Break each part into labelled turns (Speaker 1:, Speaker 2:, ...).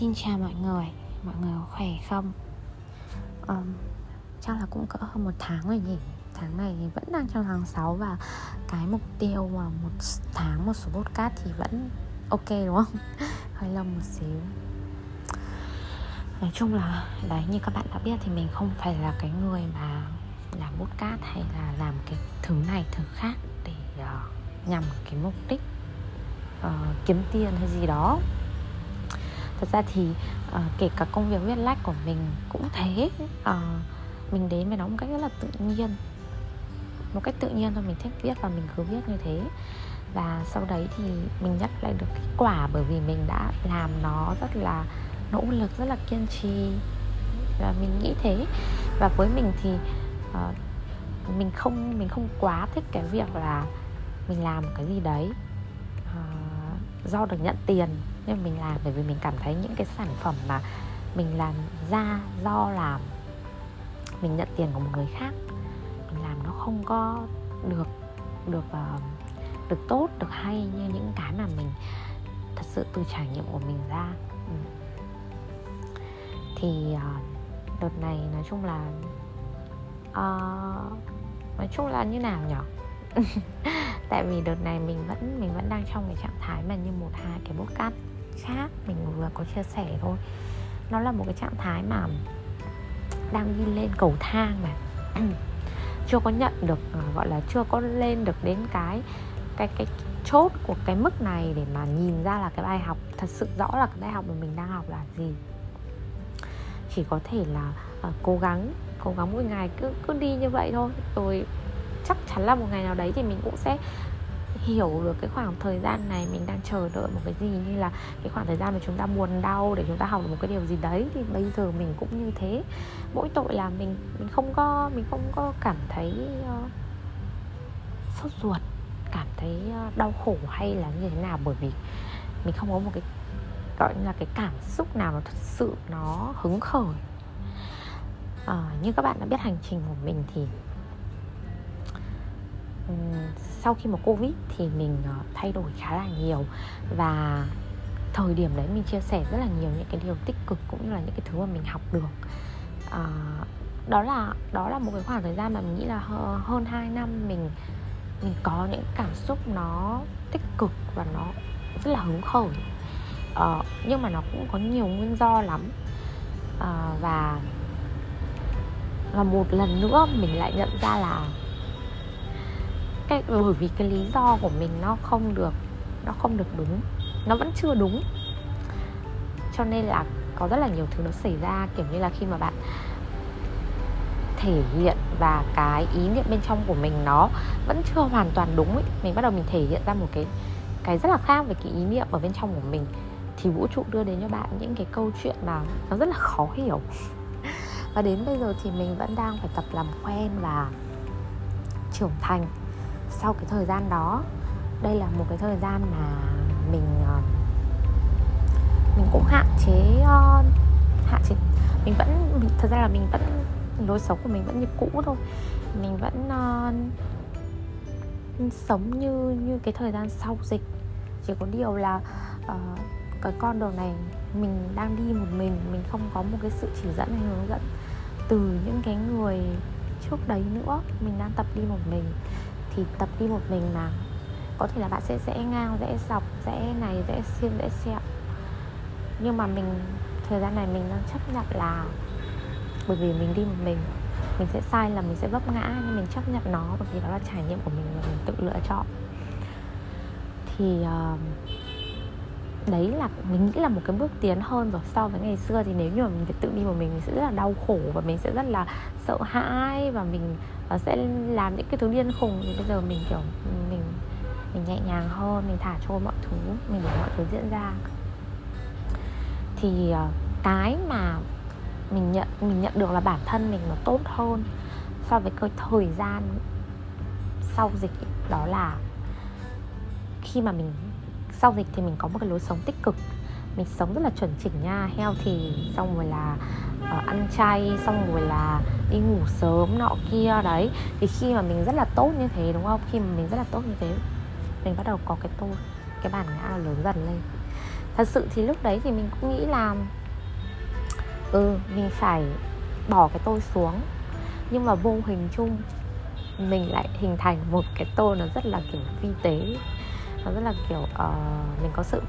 Speaker 1: Xin chào mọi người, mọi người có khỏe không? Um, chắc là cũng cỡ hơn một tháng rồi nhỉ Tháng này thì vẫn đang trong tháng 6 và cái mục tiêu mà một tháng một số podcast thì vẫn ok đúng không? Hơi lâu một xíu Nói chung là đấy như các bạn đã biết thì mình không phải là cái người mà làm podcast hay là làm cái thứ này thứ khác để uh, nhằm cái mục đích uh, kiếm tiền hay gì đó thật ra thì uh, kể cả công việc viết lách của mình cũng thế. Uh, mình đến với nó một cách rất là tự nhiên. Một cách tự nhiên thôi mình thích viết và mình cứ viết như thế. Và sau đấy thì mình nhắc lại được kết quả bởi vì mình đã làm nó rất là nỗ lực rất là kiên trì. Và mình nghĩ thế. Và với mình thì uh, mình không mình không quá thích cái việc là mình làm cái gì đấy uh, do được nhận tiền nhưng mình làm bởi vì mình cảm thấy những cái sản phẩm mà mình làm ra do làm mình nhận tiền của một người khác mình làm nó không có được được ờ, được tốt được hay như những cái mà mình thật sự từ trải nghiệm của mình ra. Ừ. thì ờ, đợt này nói chung là uh, nói chung là như nào nhở tại vì đợt này mình vẫn mình vẫn đang trong cái trạng thái mà như một hai cái podcast khác mình vừa có chia sẻ thôi. Nó là một cái trạng thái mà đang đi lên cầu thang mà chưa có nhận được ờ, gọi là chưa có lên được đến cái cái cái chốt của cái mức này để mà nhìn ra là cái bài học thật sự rõ là cái bài học mà mình đang học là gì. Chỉ có thể là uh, cố gắng cố gắng mỗi ngày cứ cứ đi như vậy thôi. Rồi chắc chắn là một ngày nào đấy thì mình cũng sẽ hiểu được cái khoảng thời gian này mình đang chờ đợi một cái gì như là cái khoảng thời gian mà chúng ta buồn đau để chúng ta học được một cái điều gì đấy thì bây giờ mình cũng như thế. Mỗi tội là mình mình không có mình không có cảm thấy uh, sốt ruột cảm thấy uh, đau khổ hay là như thế nào bởi vì mình không có một cái gọi là cái cảm xúc nào mà thật sự nó hứng khởi. À, như các bạn đã biết hành trình của mình thì sau khi mà covid thì mình ờ, thay đổi khá là nhiều và thời điểm đấy mình chia sẻ rất là nhiều những cái điều tích cực cũng như là những cái thứ mà mình học được. À, đó là đó là một cái khoảng thời gian mà mình nghĩ là hơn 2 năm mình mình có những cảm xúc nó tích cực và nó rất là hứng khởi. À, nhưng mà nó cũng có nhiều nguyên do lắm. À, và và một lần nữa mình lại nhận ra là cái, bởi vì cái lý do của mình nó không được, nó không được đúng, nó vẫn chưa đúng. Cho nên là có rất là nhiều thứ nó xảy ra, kiểu như là khi mà bạn thể hiện và cái ý niệm bên trong của mình nó vẫn chưa hoàn toàn đúng ấy, mình bắt đầu mình thể hiện ra một cái cái rất là khác về cái ý niệm ở bên trong của mình, thì vũ trụ đưa đến cho bạn những cái câu chuyện mà nó rất là khó hiểu. Và đến bây giờ thì mình vẫn đang phải tập làm quen và trưởng thành sau cái thời gian đó đây là một cái thời gian mà mình ờ, mình cũng hạn chế ờ, hạn chế. Mình vẫn mình, thật ra là mình vẫn lối sống của mình vẫn như cũ thôi. Mình vẫn uh, sống như như cái thời gian sau dịch. Chỉ có điều là uh, cái con đường này mình đang đi một mình mình không có một cái sự chỉ dẫn hay hướng dẫn từ những cái người trước đấy nữa. Mình đang tập đi một mình thì tập đi một mình mà. Có thể là bạn sẽ rẽ ngang rẽ dọc rẽ này rẽ xiên rẽ sẹo nhưng mà mình thời gian này mình đang chấp nhận là bởi vì mình đi một mình mình sẽ sai là mình sẽ vấp ngã nhưng mình chấp nhận nó bởi vì đó là trải nghiệm của mình và mình tự lựa chọn. Thì uh, đấy là mình nghĩ là một cái bước tiến hơn rồi. So với ngày xưa thì nếu như mà mình phải tự đi một mình mình sẽ rất là đau khổ và mình sẽ rất là sợ hãi và mình uh, sẽ làm những cái thứ điên khùng thì bây giờ mình kiểu mình mình nhẹ nhàng hơn mình thả trôi mọi thứ mình để mọi thứ diễn ra. Thì uh, cái mà mình nhận mình nhận được là bản thân mình nó tốt hơn so với cái thời gian sau dịch đó là khi mà mình sau dịch thì mình có một cái lối sống tích cực mình sống rất là chuẩn chỉnh nha. Heo thì xong rồi là uh, ăn chay xong rồi là đi ngủ sớm nọ kia. Đấy thì khi mà mình rất là tốt như thế đúng không? Khi mà mình rất là tốt như thế mình bắt đầu có cái tôi cái bản ngã lớn dần lên. Thật sự thì lúc đấy thì mình cũng nghĩ là ừ mình phải bỏ cái tôi xuống. Nhưng mà vô hình chung mình lại hình thành một cái tôi nó rất là kiểu vi tế. Nó rất là kiểu uh, mình có sự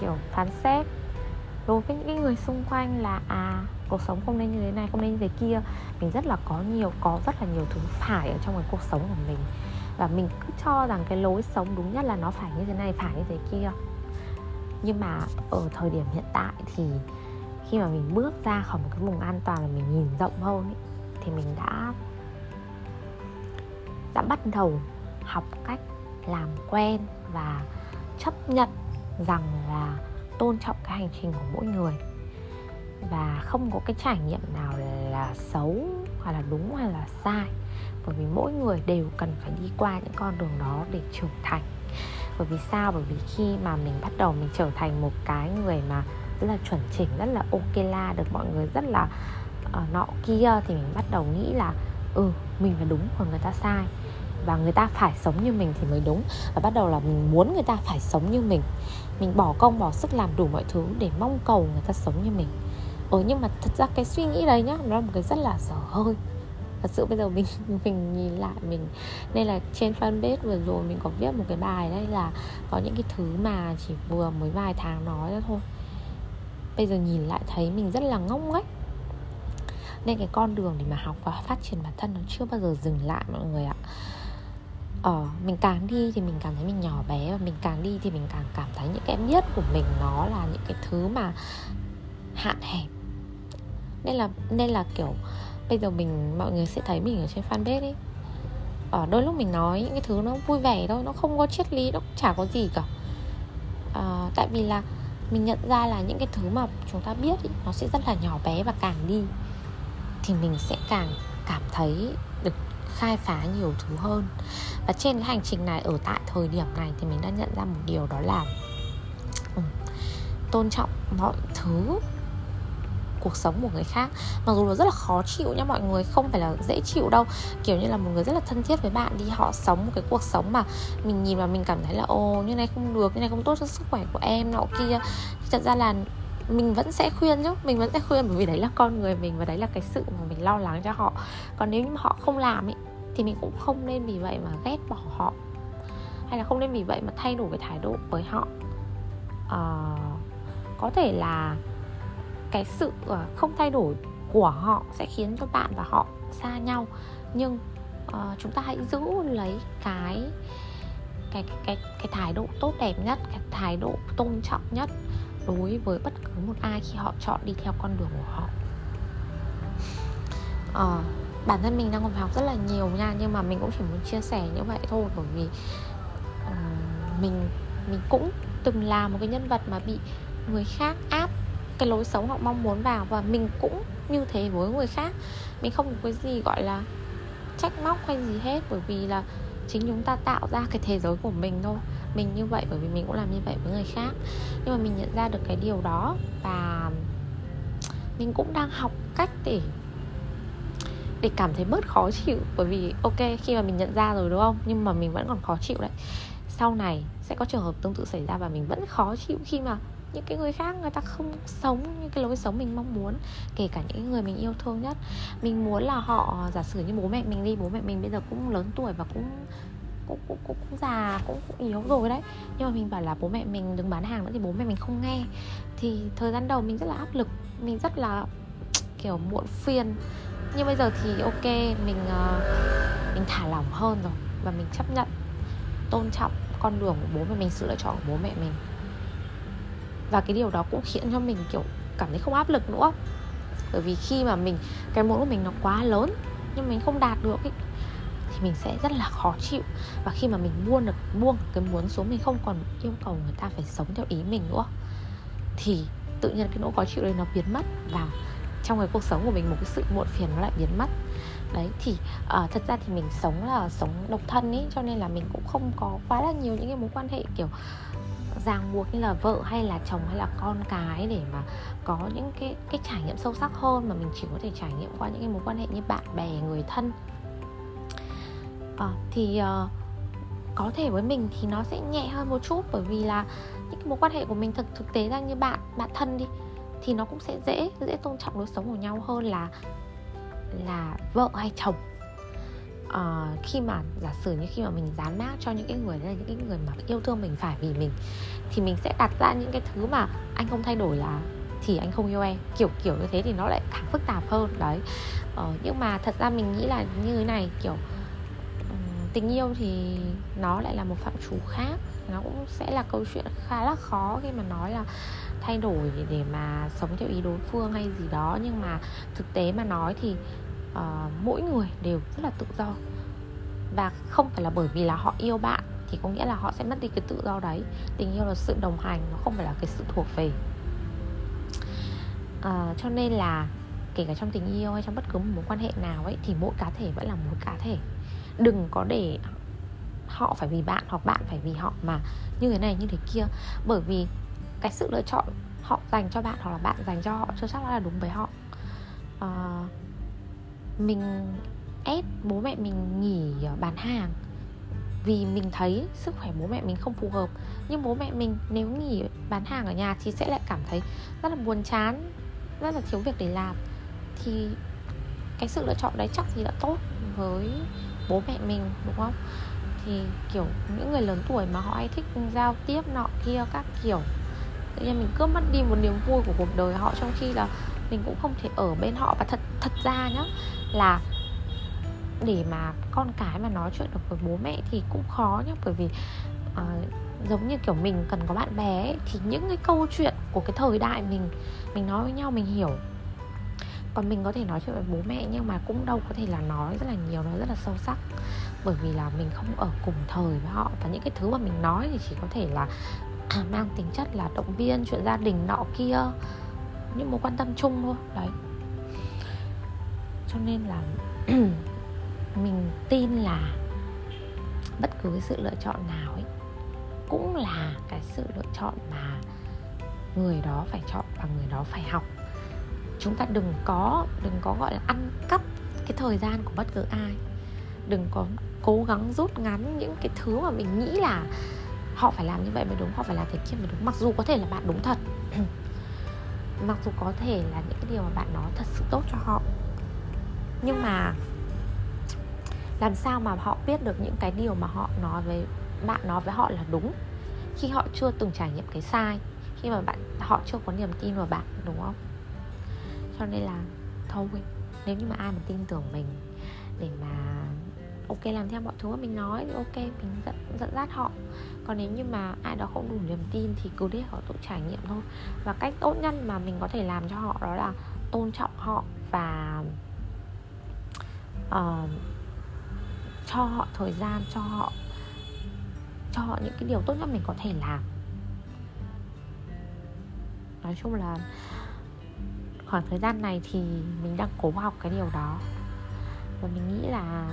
Speaker 1: kiểu phán xét đối với những người xung quanh là à cuộc sống không nên như thế này không nên như thế kia. Mình rất là có nhiều có rất là nhiều thứ phải ở trong cái cuộc sống của mình. Và mình cứ cho rằng cái lối sống đúng nhất là nó phải như thế này phải như thế kia. Nhưng mà ở thời điểm hiện tại thì khi mà mình bước ra khỏi một cái vùng an toàn là mình nhìn rộng hơn ấy, thì mình đã đã bắt đầu học cách làm quen và chấp nhận rằng là tôn trọng cái hành trình của mỗi người. Và không có cái trải nghiệm nào là xấu hoặc là đúng hay là sai. Bởi vì mỗi người đều cần phải đi qua những con đường đó để trưởng thành. Bởi vì sao? Bởi vì khi mà mình bắt đầu mình trở thành một cái người mà rất là chuẩn chỉnh rất là ok la được mọi người rất là uh, nọ kia thì mình bắt đầu nghĩ là ừ mình là đúng còn người ta sai và người ta phải sống như mình thì mới đúng. Và bắt đầu là mình muốn người ta phải sống như mình. Mình bỏ công, bỏ sức làm đủ mọi thứ để mong cầu người ta sống như mình. Ừ nhưng mà thật ra cái suy nghĩ đấy nhá, nó là một cái rất là dở hơi. Thật sự bây giờ mình mình nhìn lại mình, nên là trên fanpage vừa rồi mình có viết một cái bài đây là có những cái thứ mà chỉ vừa mới vài tháng nói ra thôi. Bây giờ nhìn lại thấy mình rất là ngông ấy nên cái con đường để mà học và phát triển bản thân nó chưa bao giờ dừng lại, mọi người ạ ờ, mình càng đi thì mình cảm thấy mình nhỏ bé và mình càng đi thì mình càng cảm thấy những cái biết của mình nó là những cái thứ mà hạn hẹp. Nên là nên là kiểu bây giờ mình mọi người sẽ thấy mình ở trên fanpage ấy. Ở đôi lúc mình nói những cái thứ nó vui vẻ thôi nó không có triết lý nó chả có gì cả. À, tại vì là mình nhận ra là những cái thứ mà chúng ta biết ý, nó sẽ rất là nhỏ bé và càng đi thì mình sẽ càng cảm thấy khai phá nhiều thứ hơn. Và trên cái hành trình này ở tại thời điểm này thì mình đã nhận ra một điều đó là ừ, tôn trọng mọi thứ cuộc sống của người khác. Mặc dù nó rất là khó chịu nha mọi người không phải là dễ chịu đâu. Kiểu như là một người rất là thân thiết với bạn đi họ sống một cái cuộc sống mà mình nhìn và mình cảm thấy là ồ như này không được như này không tốt cho sức khỏe của em nọ kia. Thật ra là mình vẫn sẽ khuyên chứ mình vẫn sẽ khuyên bởi vì đấy là con người mình và đấy là cái sự mà mình lo lắng cho họ. Còn nếu như mà họ không làm ấy thì mình cũng không nên vì vậy mà ghét bỏ họ. Hay là không nên vì vậy mà thay đổi cái thái độ với họ. À, có thể là cái sự ờ, không thay đổi của họ sẽ khiến cho bạn và họ xa nhau. Nhưng uh, chúng ta hãy giữ lấy cái cái cái cái thái độ tốt đẹp nhất cái thái độ tôn trọng nhất đối với bất cứ một ai khi họ chọn đi theo con đường của họ. Uh, bản thân mình đang còn học rất là nhiều nha nhưng mà mình cũng chỉ muốn chia sẻ như vậy thôi bởi vì uh, mình mình cũng từng là một cái nhân vật mà bị người khác áp cái lối sống họ mong muốn vào và mình cũng như thế với người khác. Mình không có cái gì gọi là trách móc hay gì hết bởi vì là chính chúng ta tạo ra cái thế giới của mình thôi. Mình như vậy bởi vì mình cũng làm như vậy với người khác. Nhưng mà mình nhận ra được cái điều đó và mình cũng đang học cách để để cảm thấy bớt khó chịu bởi vì ok khi mà mình nhận ra rồi đúng không? Nhưng mà mình vẫn còn khó chịu đấy. Sau này sẽ có trường hợp tương tự xảy ra và mình vẫn khó chịu khi mà những cái người khác người ta không sống như cái lối sống mình mong muốn kể cả những người mình yêu thương nhất. Mình muốn là họ giả sử như bố mẹ mình đi bố mẹ mình bây giờ cũng lớn tuổi và cũng cũng cũng, cũng, cũng già cũng, cũng yếu rồi đấy. Nhưng mà mình bảo là bố mẹ mình đừng bán hàng nữa thì bố mẹ mình không nghe. Thì thời gian đầu mình rất là áp lực mình rất là kiểu muộn phiền nhưng bây giờ thì ok mình uh, mình thả lỏng hơn rồi và mình chấp nhận tôn trọng con đường của bố mẹ mình sự lựa chọn của bố mẹ mình. Và cái điều đó cũng khiến cho mình kiểu cảm thấy không áp lực nữa. Bởi vì khi mà mình cái muốn của mình nó quá lớn nhưng mình không đạt được ấy, thì mình sẽ rất là khó chịu. Và khi mà mình buông được buông cái muốn xuống mình không còn yêu cầu người ta phải sống theo ý mình nữa thì tự nhiên cái nỗi khó chịu đấy nó biến mất. Và trong cái cuộc sống của mình một cái sự muộn phiền nó lại biến mất. Đấy thì uh, thật ra thì mình sống là sống độc thân ấy cho nên là mình cũng không có quá là nhiều những cái mối quan hệ kiểu ràng buộc như là vợ hay là chồng hay là con cái để mà có những cái cái trải nghiệm sâu sắc hơn mà mình chỉ có thể trải nghiệm qua những cái mối quan hệ như bạn bè người thân. À, thì uh, có thể với mình thì nó sẽ nhẹ hơn một chút bởi vì là những cái mối quan hệ của mình thực thực tế ra như bạn bạn thân đi thì nó cũng sẽ dễ dễ tôn trọng lối sống của nhau hơn là là vợ hay chồng. À, khi mà giả sử như khi mà mình dán mác cho những cái người là những cái người mà yêu thương mình phải vì mình thì mình sẽ đặt ra những cái thứ mà anh không thay đổi là thì anh không yêu em. Kiểu kiểu như thế thì nó lại càng phức tạp hơn đấy. Ờ, nhưng mà thật ra mình nghĩ là như thế này kiểu tình yêu thì nó lại là một phạm trù khác. Nó cũng sẽ là câu chuyện khá là khó khi mà nói là thay đổi để mà sống theo ý đối phương hay gì đó. Nhưng mà thực tế mà nói thì uh, mỗi người đều rất là tự do. Và không phải là bởi vì là họ yêu bạn thì có nghĩa là họ sẽ mất đi cái tự do đấy. Tình yêu là sự đồng hành nó không phải là cái sự thuộc về. Uh, cho nên là kể cả trong tình yêu hay trong bất cứ một mối quan hệ nào ấy thì mỗi cá thể vẫn là một cá thể. Đừng có để họ phải vì bạn hoặc bạn phải vì họ mà như thế này như thế kia. Bởi vì cái sự lựa chọn họ dành cho bạn hoặc là bạn dành cho họ chưa chắc là đúng với họ. À, mình ép bố mẹ mình nghỉ ờ, bán hàng vì mình thấy sức khỏe bố mẹ mình không phù hợp. Nhưng bố mẹ mình nếu nghỉ bán hàng ở nhà thì sẽ lại cảm thấy rất là buồn chán rất là thiếu việc để làm. Thì cái sự lựa chọn đấy chắc gì đã tốt với bố mẹ mình đúng không? Thì kiểu những người lớn tuổi mà họ hay thích giao tiếp nọ kia các kiểu tự nhiên mình cướp mất đi một niềm vui của cuộc đời họ trong khi là mình cũng không thể ở bên họ. Và thật thật ra nhá là để mà con cái mà nói chuyện được với bố mẹ thì cũng khó nhá. Bởi vì uh, giống như kiểu mình cần có bạn bè ấy, thì những cái câu chuyện của cái thời đại mình mình nói với nhau mình hiểu. Còn mình có thể nói chuyện với bố mẹ nhưng mà cũng đâu có thể là nói rất là nhiều nói rất là sâu sắc. Bởi vì là mình không ở cùng thời với họ. Và những cái thứ mà mình nói thì chỉ có thể là À, mang tính chất là động viên chuyện gia đình nọ kia, những mối quan tâm chung thôi, đấy. Cho nên là mình tin là bất cứ cái sự lựa chọn nào ấy, cũng là cái sự lựa chọn mà người đó phải chọn và người đó phải học. Chúng ta đừng có đừng có gọi là ăn cắp cái thời gian của bất cứ ai. Đừng có cố gắng rút ngắn những cái thứ mà mình nghĩ là họ phải làm như vậy mới đúng, họ phải làm thế kia mới đúng. Mặc dù có thể là bạn đúng thật. Mặc dù có thể là những cái điều mà bạn nói thật sự tốt cho họ. Nhưng mà làm sao mà họ biết được những cái điều mà họ nói với, bạn nói với họ là đúng? Khi họ chưa từng trải nghiệm cái sai, khi mà bạn, họ chưa có niềm tin vào bạn, đúng không? Cho nên là thôi, nếu như mà ai mà tin tưởng mình để mà ok làm theo mọi thứ mà mình nói thì ok mình dẫn dẫn dắt họ. Còn nếu như mà ai đó không đủ niềm tin thì cứ để họ tự trải nghiệm thôi. Và cách tốt nhất mà mình có thể làm cho họ đó là tôn trọng họ và uh, cho họ thời gian cho họ cho họ những cái điều tốt nhất mình có thể làm. Nói chung là khoảng thời gian này thì mình đang cố học cái điều đó. Và mình nghĩ là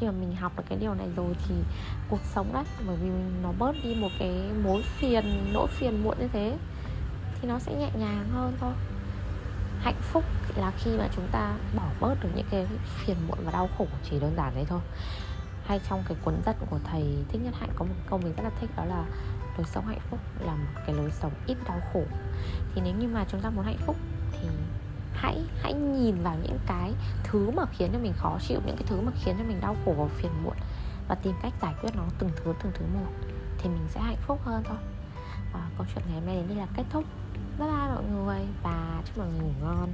Speaker 1: khi mà mình học được cái điều này rồi thì cuộc sống đấy bởi vì nó bớt đi một cái mối phiền, nỗi phiền muộn như thế, thì nó sẽ nhẹ nhàng hơn thôi. Hạnh phúc là khi mà chúng ta bỏ bớt được những cái phiền muộn và đau khổ, chỉ đơn giản đấy thôi. Hay trong cái cuốn dẫn của thầy thích nhất hạnh có một câu mình rất là thích, đó là lối sống hạnh phúc là một cái lối sống ít đau khổ. Thì nếu như mà chúng ta muốn hạnh phúc thì hãy hãy nhìn vào những cái thứ mà khiến cho mình khó chịu những cái thứ mà khiến cho mình đau khổ và phiền muộn và tìm cách giải quyết nó từng thứ từng thứ một thì mình sẽ hạnh phúc hơn thôi. À, câu chuyện ngày hôm nay đến đây là kết thúc. Bye bye mọi người và chúc mọi người ngủ ngon.